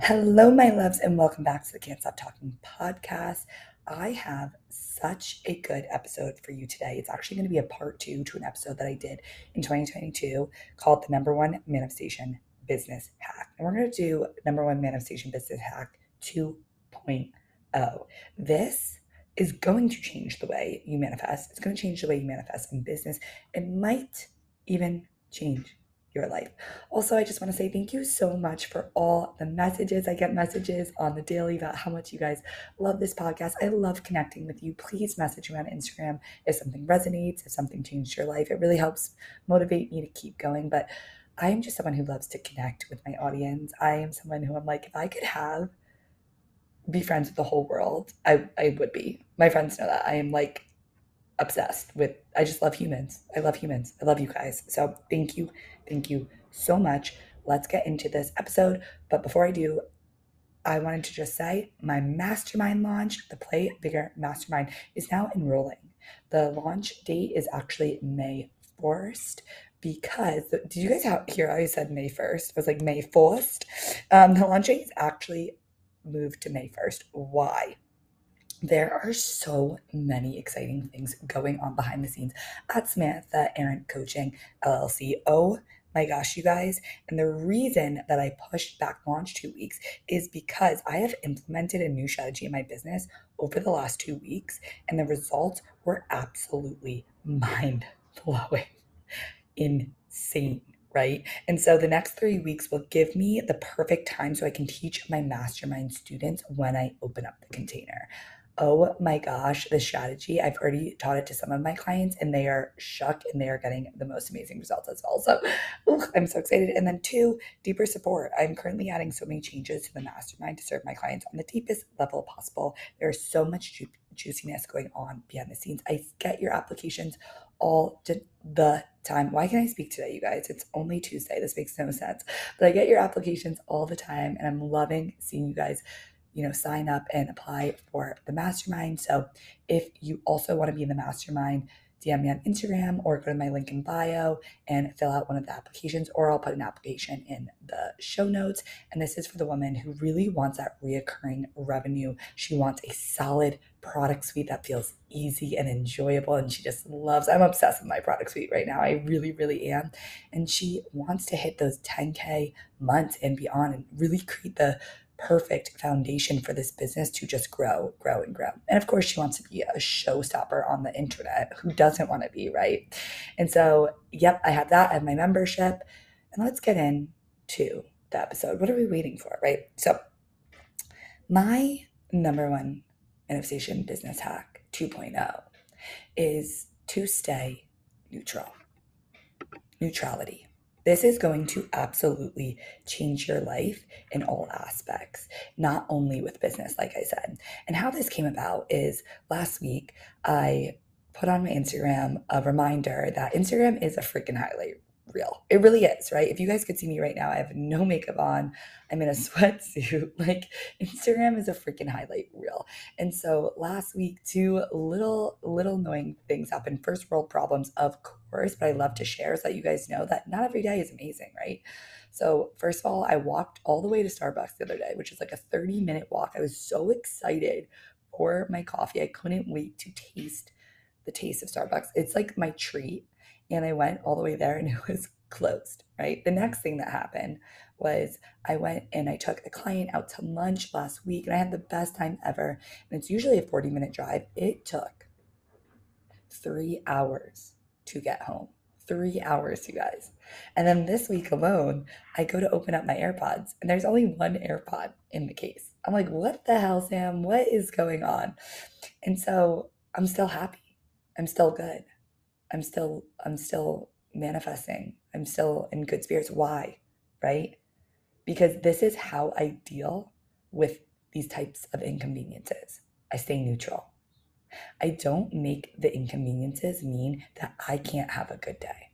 Hello, my loves, and welcome back to the Can't Stop Talking podcast. I have such a good episode for you today. It's actually going to be a part two to an episode that I did in 2022 called The Number One Manifestation Business Hack. And we're going to do Number One Manifestation Business Hack 2.0. This is going to change the way you manifest. It's going to change the way you manifest in business. It might even change your life. Also, I just want to say thank you so much for all the messages. I get messages on the daily about how much you guys love this podcast. I love connecting with you. Please message me on Instagram if something resonates, if something changed your life. It really helps motivate me to keep going. But I am just someone who loves to connect with my audience. I am someone who I'm like, if I could have be friends with the whole world, I, I would be. My friends know that. I am like obsessed with I just love humans. I love humans. I love you guys. So thank you. Thank you so much. Let's get into this episode. But before I do, I wanted to just say my mastermind launch, the Play Bigger Mastermind, is now enrolling. The launch date is actually May 1st because did you guys hear I said May 1st? I was like May 1st. Um, the launch date is actually moved to May 1st. Why? there are so many exciting things going on behind the scenes at Samantha Erin Coaching LLC. Oh my gosh, you guys. And the reason that I pushed back launch two weeks is because I have implemented a new strategy in my business over the last two weeks, and the results were absolutely mind blowing, insane. Right. And so the next three weeks will give me the perfect time so I can teach my mastermind students when I open up the container oh my gosh, the strategy, I've already taught it to some of my clients and they are shocked and they are getting the most amazing results as well. So ooh, I'm so excited. And then two, deeper support. I'm currently adding so many changes to the mastermind to serve my clients on the deepest level possible. There's so much ju- juiciness going on behind the scenes. I get your applications all the time. Why can I speak today, you guys? It's only Tuesday. This makes no sense. But I get your applications all the time and I'm loving seeing you guys you know, sign up and apply for the mastermind. So if you also want to be in the mastermind, DM me on Instagram or go to my link in bio and fill out one of the applications, or I'll put an application in the show notes. And this is for the woman who really wants that reoccurring revenue. She wants a solid product suite that feels easy and enjoyable. And she just loves, I'm obsessed with my product suite right now. I really, really am. And she wants to hit those 10K months and beyond and really create the perfect foundation for this business to just grow, grow, and grow. And of course, she wants to be a showstopper on the internet. Who doesn't want to be, right? And so, yep, I have that. I have my membership. And let's get into the episode. What are we waiting for, right? So, my number one manifestation business hack 2.0 is to stay neutral. Neutrality. This is going to absolutely change your life in all aspects, not only with business, like I said. And how this came about is last week I put on my Instagram a reminder that Instagram is a freaking highlight reel. It really is, right? If you guys could see me right now, I have no makeup on. I'm in a sweatsuit. Like Instagram is a freaking highlight reel. And so last week, two little little annoying things happened. First world problems, of course, but I love to share so that you guys know that not every day is amazing, right? So first of all, I walked all the way to Starbucks the other day, which is like a 30 minute walk. I was so excited for my coffee. I couldn't wait to taste the taste of Starbucks. It's like my treat and I went all the way there and it was closed, right? The next thing that happened was I went and I took a client out to lunch last week and I had the best time ever. And it's usually a 40 minute drive. It took three hours to get home. Three hours, you guys. And then this week alone, I go to open up my AirPods and there's only one AirPod in the case. I'm like, what the hell, Sam? What is going on? And so I'm still happy. I'm still good. I'm still I'm still manifesting. I'm still in good spirits. Why? Right? Because this is how I deal with these types of inconveniences. I stay neutral. I don't make the inconveniences mean that I can't have a good day.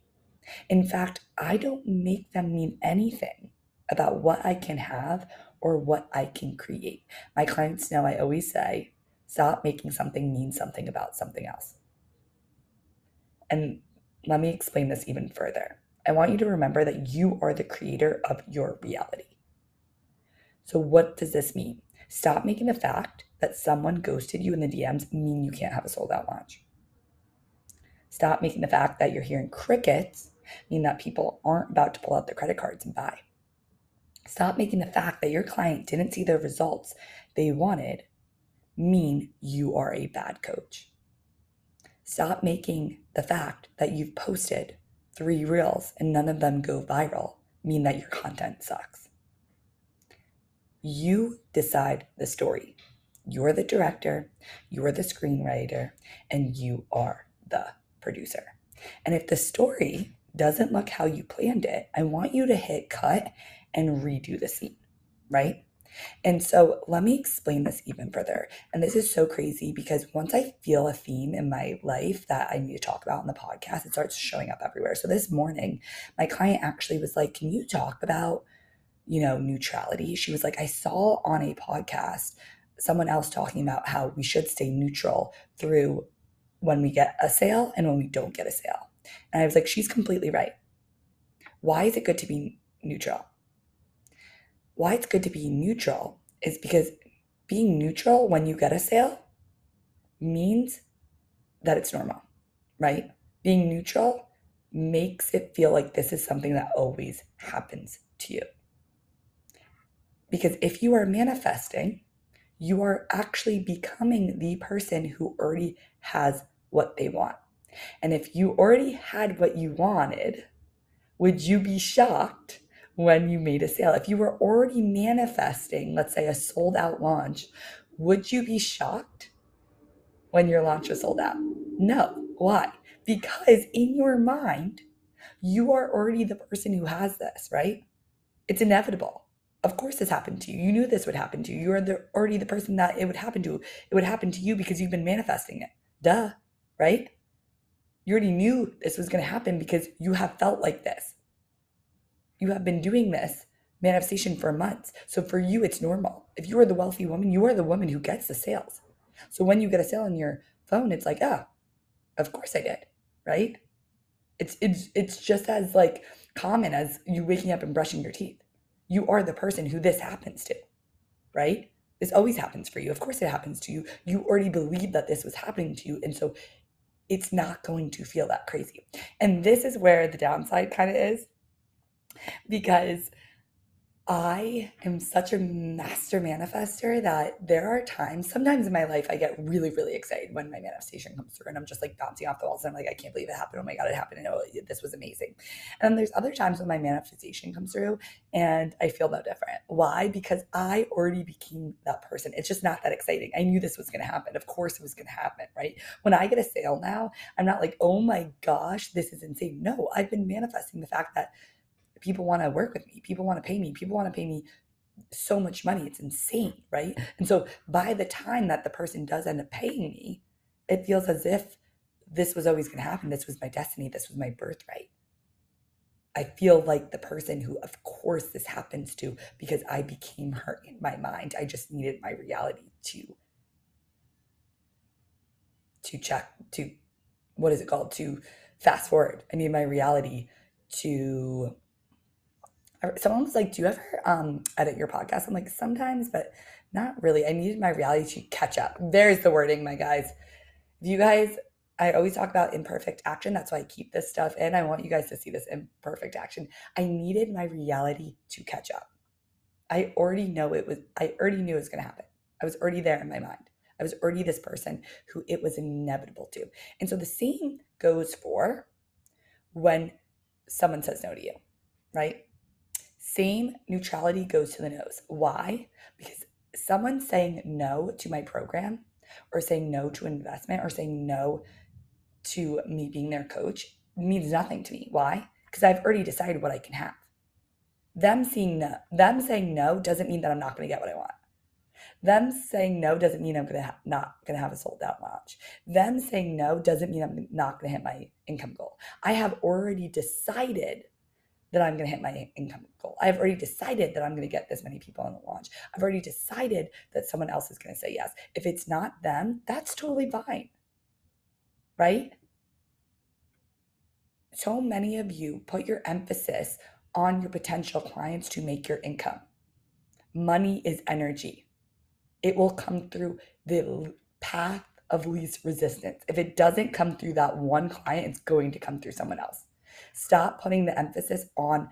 In fact, I don't make them mean anything about what I can have or what I can create. My clients know I always say, stop making something mean something about something else. And let me explain this even further. I want you to remember that you are the creator of your reality. So, what does this mean? Stop making the fact that someone ghosted you in the DMs mean you can't have a sold out launch. Stop making the fact that you're hearing crickets mean that people aren't about to pull out their credit cards and buy. Stop making the fact that your client didn't see the results they wanted mean you are a bad coach. Stop making the fact that you've posted three reels and none of them go viral mean that your content sucks. You decide the story. You're the director, you're the screenwriter, and you are the producer. And if the story doesn't look how you planned it, I want you to hit cut and redo the scene, right? And so let me explain this even further. And this is so crazy because once I feel a theme in my life that I need to talk about in the podcast, it starts showing up everywhere. So this morning, my client actually was like, Can you talk about, you know, neutrality? She was like, I saw on a podcast someone else talking about how we should stay neutral through when we get a sale and when we don't get a sale. And I was like, She's completely right. Why is it good to be neutral? Why it's good to be neutral is because being neutral when you get a sale means that it's normal, right? Being neutral makes it feel like this is something that always happens to you. Because if you are manifesting, you are actually becoming the person who already has what they want. And if you already had what you wanted, would you be shocked when you made a sale. If you were already manifesting, let's say a sold out launch, would you be shocked when your launch was sold out? No. Why? Because in your mind, you are already the person who has this, right? It's inevitable. Of course, this happened to you. You knew this would happen to you. You are the, already the person that it would happen to. It would happen to you because you've been manifesting it. Duh, right? You already knew this was going to happen because you have felt like this. You have been doing this manifestation for months. So for you, it's normal. If you are the wealthy woman, you are the woman who gets the sales. So when you get a sale on your phone, it's like, oh, of course I did, right? It's it's it's just as like common as you waking up and brushing your teeth. You are the person who this happens to, right? This always happens for you. Of course it happens to you. You already believe that this was happening to you. And so it's not going to feel that crazy. And this is where the downside kind of is because I am such a master manifester that there are times, sometimes in my life, I get really, really excited when my manifestation comes through and I'm just like bouncing off the walls. And I'm like, I can't believe it happened. Oh my God, it happened. And oh, this was amazing. And then there's other times when my manifestation comes through and I feel no different. Why? Because I already became that person. It's just not that exciting. I knew this was going to happen. Of course, it was going to happen, right? When I get a sale now, I'm not like, oh my gosh, this is insane. No, I've been manifesting the fact that people want to work with me people want to pay me people want to pay me so much money it's insane right? And so by the time that the person does end up paying me it feels as if this was always going to happen this was my destiny this was my birthright. I feel like the person who of course this happens to because i became her in my mind i just needed my reality to to check to what is it called? To fast forward. I need my reality to someone was like, "Do you ever um, edit your podcast?" I'm like, "Sometimes, but not really. I needed my reality to catch up." There's the wording, my guys. If you guys, I always talk about imperfect action. That's why I keep this stuff in. I want you guys to see this imperfect action. I needed my reality to catch up. I already know it was. I already knew it was going to happen. I was already there in my mind. I was already this person who it was inevitable to. And so the same goes for when someone says no to you, right? Same neutrality goes to the nos. Why? Because someone saying no to my program or saying no to investment or saying no to me being their coach means nothing to me. Why? Because I've already decided what I can have. Them seeing no, them saying no doesn't mean that I'm not going to get what I want. Them saying no doesn't mean I'm gonna ha- not gonna have a sold out launch. Them saying no doesn't mean I'm not gonna hit my income goal. I have already decided that I'm going to hit my income goal. I've already decided that I'm going to get this many people on the launch. I've already decided that someone else is going to say yes. If it's not them, that's totally fine. Right? So many of you put your emphasis on your potential clients to make your income. Money is energy. It will come through the path of least resistance. If it doesn't come through that one client, it's going to come through someone else. Stop putting the emphasis on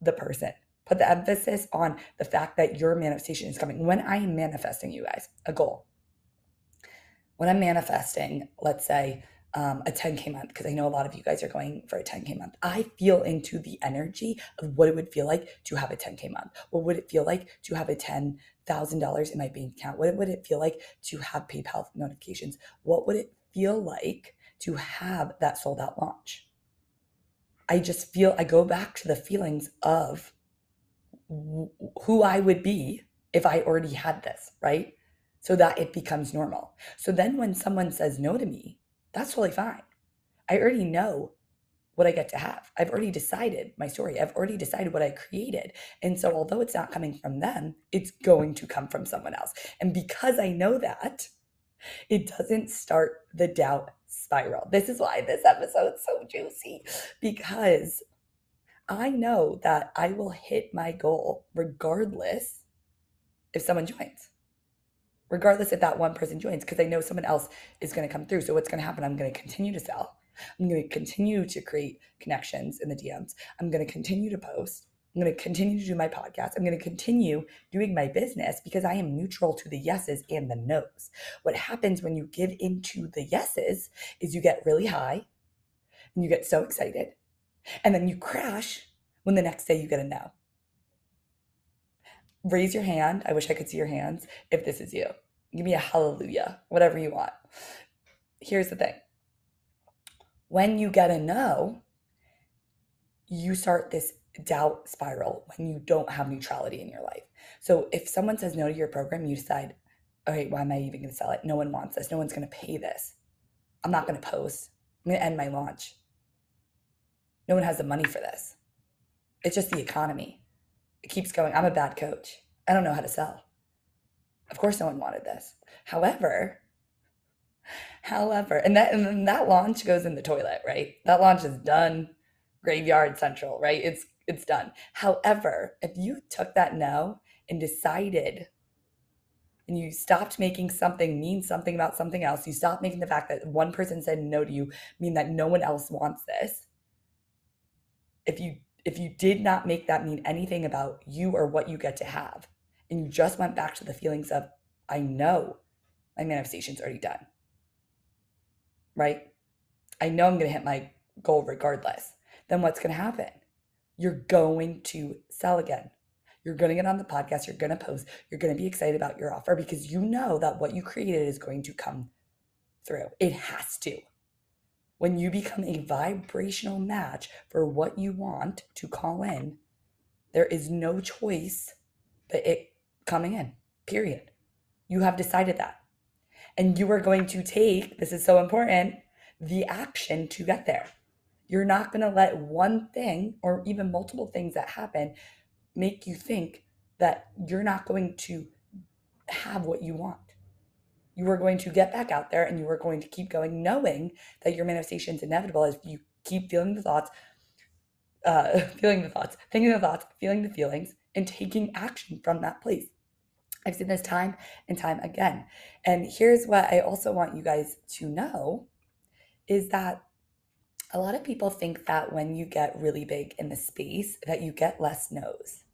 the person. Put the emphasis on the fact that your manifestation is coming. When I am manifesting, you guys, a goal, when I'm manifesting, let's say um, a 10K month, because I know a lot of you guys are going for a 10K month, I feel into the energy of what it would feel like to have a 10K month. What would it feel like to have a $10,000 in my bank account? What would it feel like to have PayPal notifications? What would it feel like to have that sold out launch? I just feel, I go back to the feelings of who I would be if I already had this, right? So that it becomes normal. So then when someone says no to me, that's totally fine. I already know what I get to have. I've already decided my story. I've already decided what I created. And so, although it's not coming from them, it's going to come from someone else. And because I know that, it doesn't start the doubt spiral. This is why this episode is so juicy because I know that I will hit my goal regardless if someone joins regardless if that one person joins, because I know someone else is going to come through. So what's going to happen? I'm going to continue to sell. I'm going to continue to create connections in the DMs. I'm going to continue to post. I'm going to continue to do my podcast. I'm going to continue doing my business because I am neutral to the yeses and the nos. What happens when you give into the yeses is you get really high and you get so excited. And then you crash when the next day you get a no. Raise your hand. I wish I could see your hands if this is you. Give me a hallelujah, whatever you want. Here's the thing when you get a no, you start this doubt spiral when you don't have neutrality in your life. So if someone says no to your program, you decide, okay, why am I even going to sell it? No one wants this. No one's going to pay this. I'm not going to post. I'm going to end my launch. No one has the money for this. It's just the economy. It keeps going. I'm a bad coach. I don't know how to sell. Of course, no one wanted this. However, however, and that and that launch goes in the toilet, right? That launch is done, graveyard central, right? It's it's done. However, if you took that no and decided and you stopped making something mean something about something else, you stopped making the fact that one person said no to you mean that no one else wants this. If you if you did not make that mean anything about you or what you get to have, and you just went back to the feelings of, I know my manifestation's already done. Right? I know I'm going to hit my goal regardless. Then what's going to happen? You're going to sell again. You're going to get on the podcast. You're going to post. You're going to be excited about your offer because you know that what you created is going to come through. It has to. When you become a vibrational match for what you want to call in, there is no choice but it coming in, period. You have decided that. And you are going to take, this is so important, the action to get there. You're not going to let one thing or even multiple things that happen make you think that you're not going to have what you want. You are going to get back out there and you are going to keep going, knowing that your manifestation is inevitable as you keep feeling the thoughts, uh, feeling the thoughts, thinking the thoughts, feeling the feelings, and taking action from that place. I've seen this time and time again. And here's what I also want you guys to know is that a lot of people think that when you get really big in the space that you get less no's.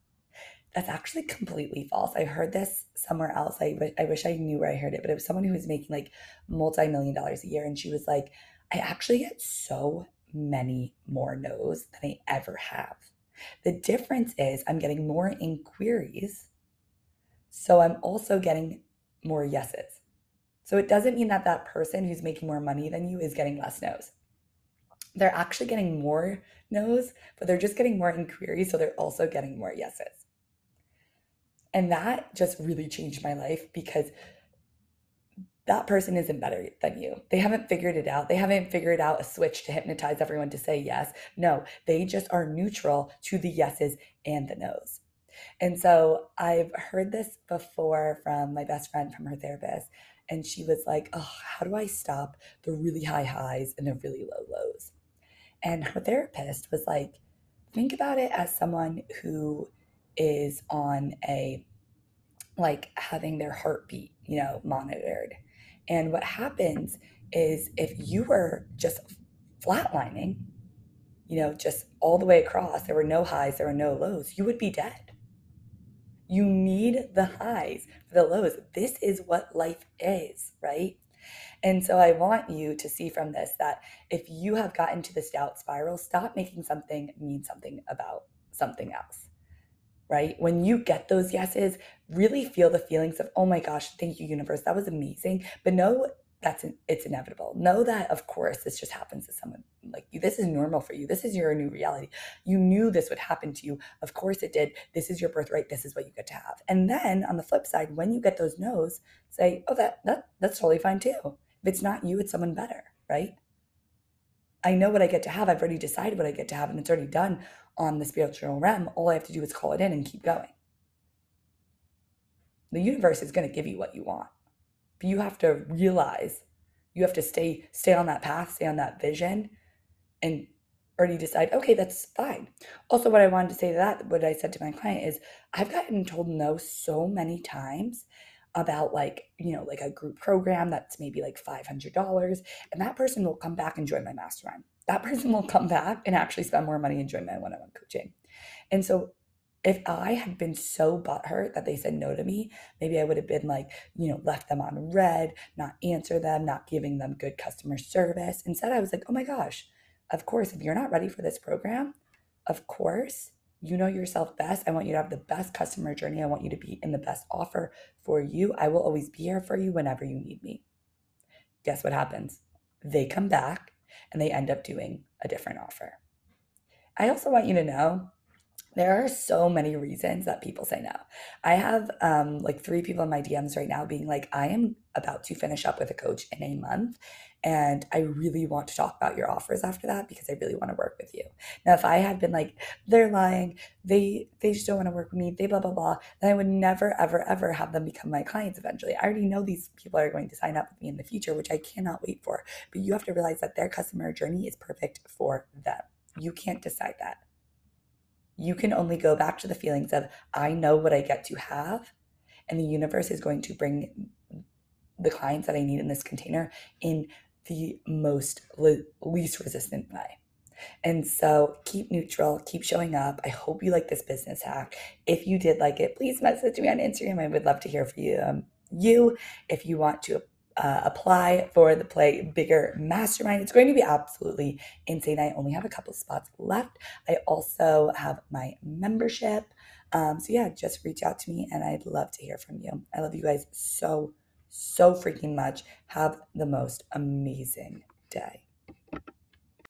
That's actually completely false. I heard this somewhere else. I, wish I knew where I heard it, but it was someone who was making like multi-million dollars a year. And she was like, I actually get so many more no's than I ever have. The difference is I'm getting more inquiries so I'm also getting more yeses. So it doesn't mean that that person who's making more money than you is getting less no's. They're actually getting more no's, but they're just getting more inquiries. So they're also getting more yeses. And that just really changed my life because that person isn't better than you. They haven't figured it out. They haven't figured out a switch to hypnotize everyone to say yes. No, they just are neutral to the yeses and the nos. And so I've heard this before from my best friend, from her therapist. And she was like, Oh, how do I stop the really high highs and the really low lows? And her therapist was like, Think about it as someone who is on a like having their heartbeat, you know, monitored. And what happens is if you were just flatlining, you know, just all the way across, there were no highs, there were no lows, you would be dead. You need the highs for the lows. This is what life is, right? And so I want you to see from this that if you have gotten to this doubt spiral, stop making something mean something about something else. Right? When you get those yeses, really feel the feelings of, oh my gosh, thank you, universe. That was amazing. But know that's an, it's inevitable. Know that of course this just happens to someone like you. This is normal for you. This is your new reality. You knew this would happen to you. Of course it did. This is your birthright. This is what you get to have. And then on the flip side, when you get those no's, say, "Oh, that that that's totally fine too." If it's not you, it's someone better, right? I know what I get to have. I've already decided what I get to have, and it's already done on the spiritual realm. All I have to do is call it in and keep going. The universe is going to give you what you want. But you have to realize you have to stay stay on that path, stay on that vision, and already decide, okay, that's fine. Also, what I wanted to say to that, what I said to my client is I've gotten told no so many times about like, you know, like a group program that's maybe like $500 and that person will come back and join my mastermind. That person will come back and actually spend more money and join my one-on-one coaching. And so if I had been so butthurt that they said no to me, maybe I would have been like, you know, left them on red, not answer them, not giving them good customer service. Instead, I was like, oh my gosh, of course, if you're not ready for this program, of course, you know yourself best. I want you to have the best customer journey. I want you to be in the best offer for you. I will always be here for you whenever you need me. Guess what happens? They come back and they end up doing a different offer. I also want you to know there are so many reasons that people say no. I have um, like three people in my DMs right now being like, I am about to finish up with a coach in a month. And I really want to talk about your offers after that because I really want to work with you. Now, if I had been like, they're lying, they they just don't want to work with me, they blah blah blah, then I would never, ever, ever have them become my clients eventually. I already know these people are going to sign up with me in the future, which I cannot wait for. But you have to realize that their customer journey is perfect for them. You can't decide that you can only go back to the feelings of, I know what I get to have, and the universe is going to bring the clients that I need in this container in the most le- least resistant way. And so keep neutral, keep showing up. I hope you like this business hack. If you did like it, please message me on Instagram. I would love to hear from you. Um, you, if you want to uh, apply for the Play Bigger Mastermind. It's going to be absolutely insane. I only have a couple spots left. I also have my membership. Um, so, yeah, just reach out to me and I'd love to hear from you. I love you guys so, so freaking much. Have the most amazing day.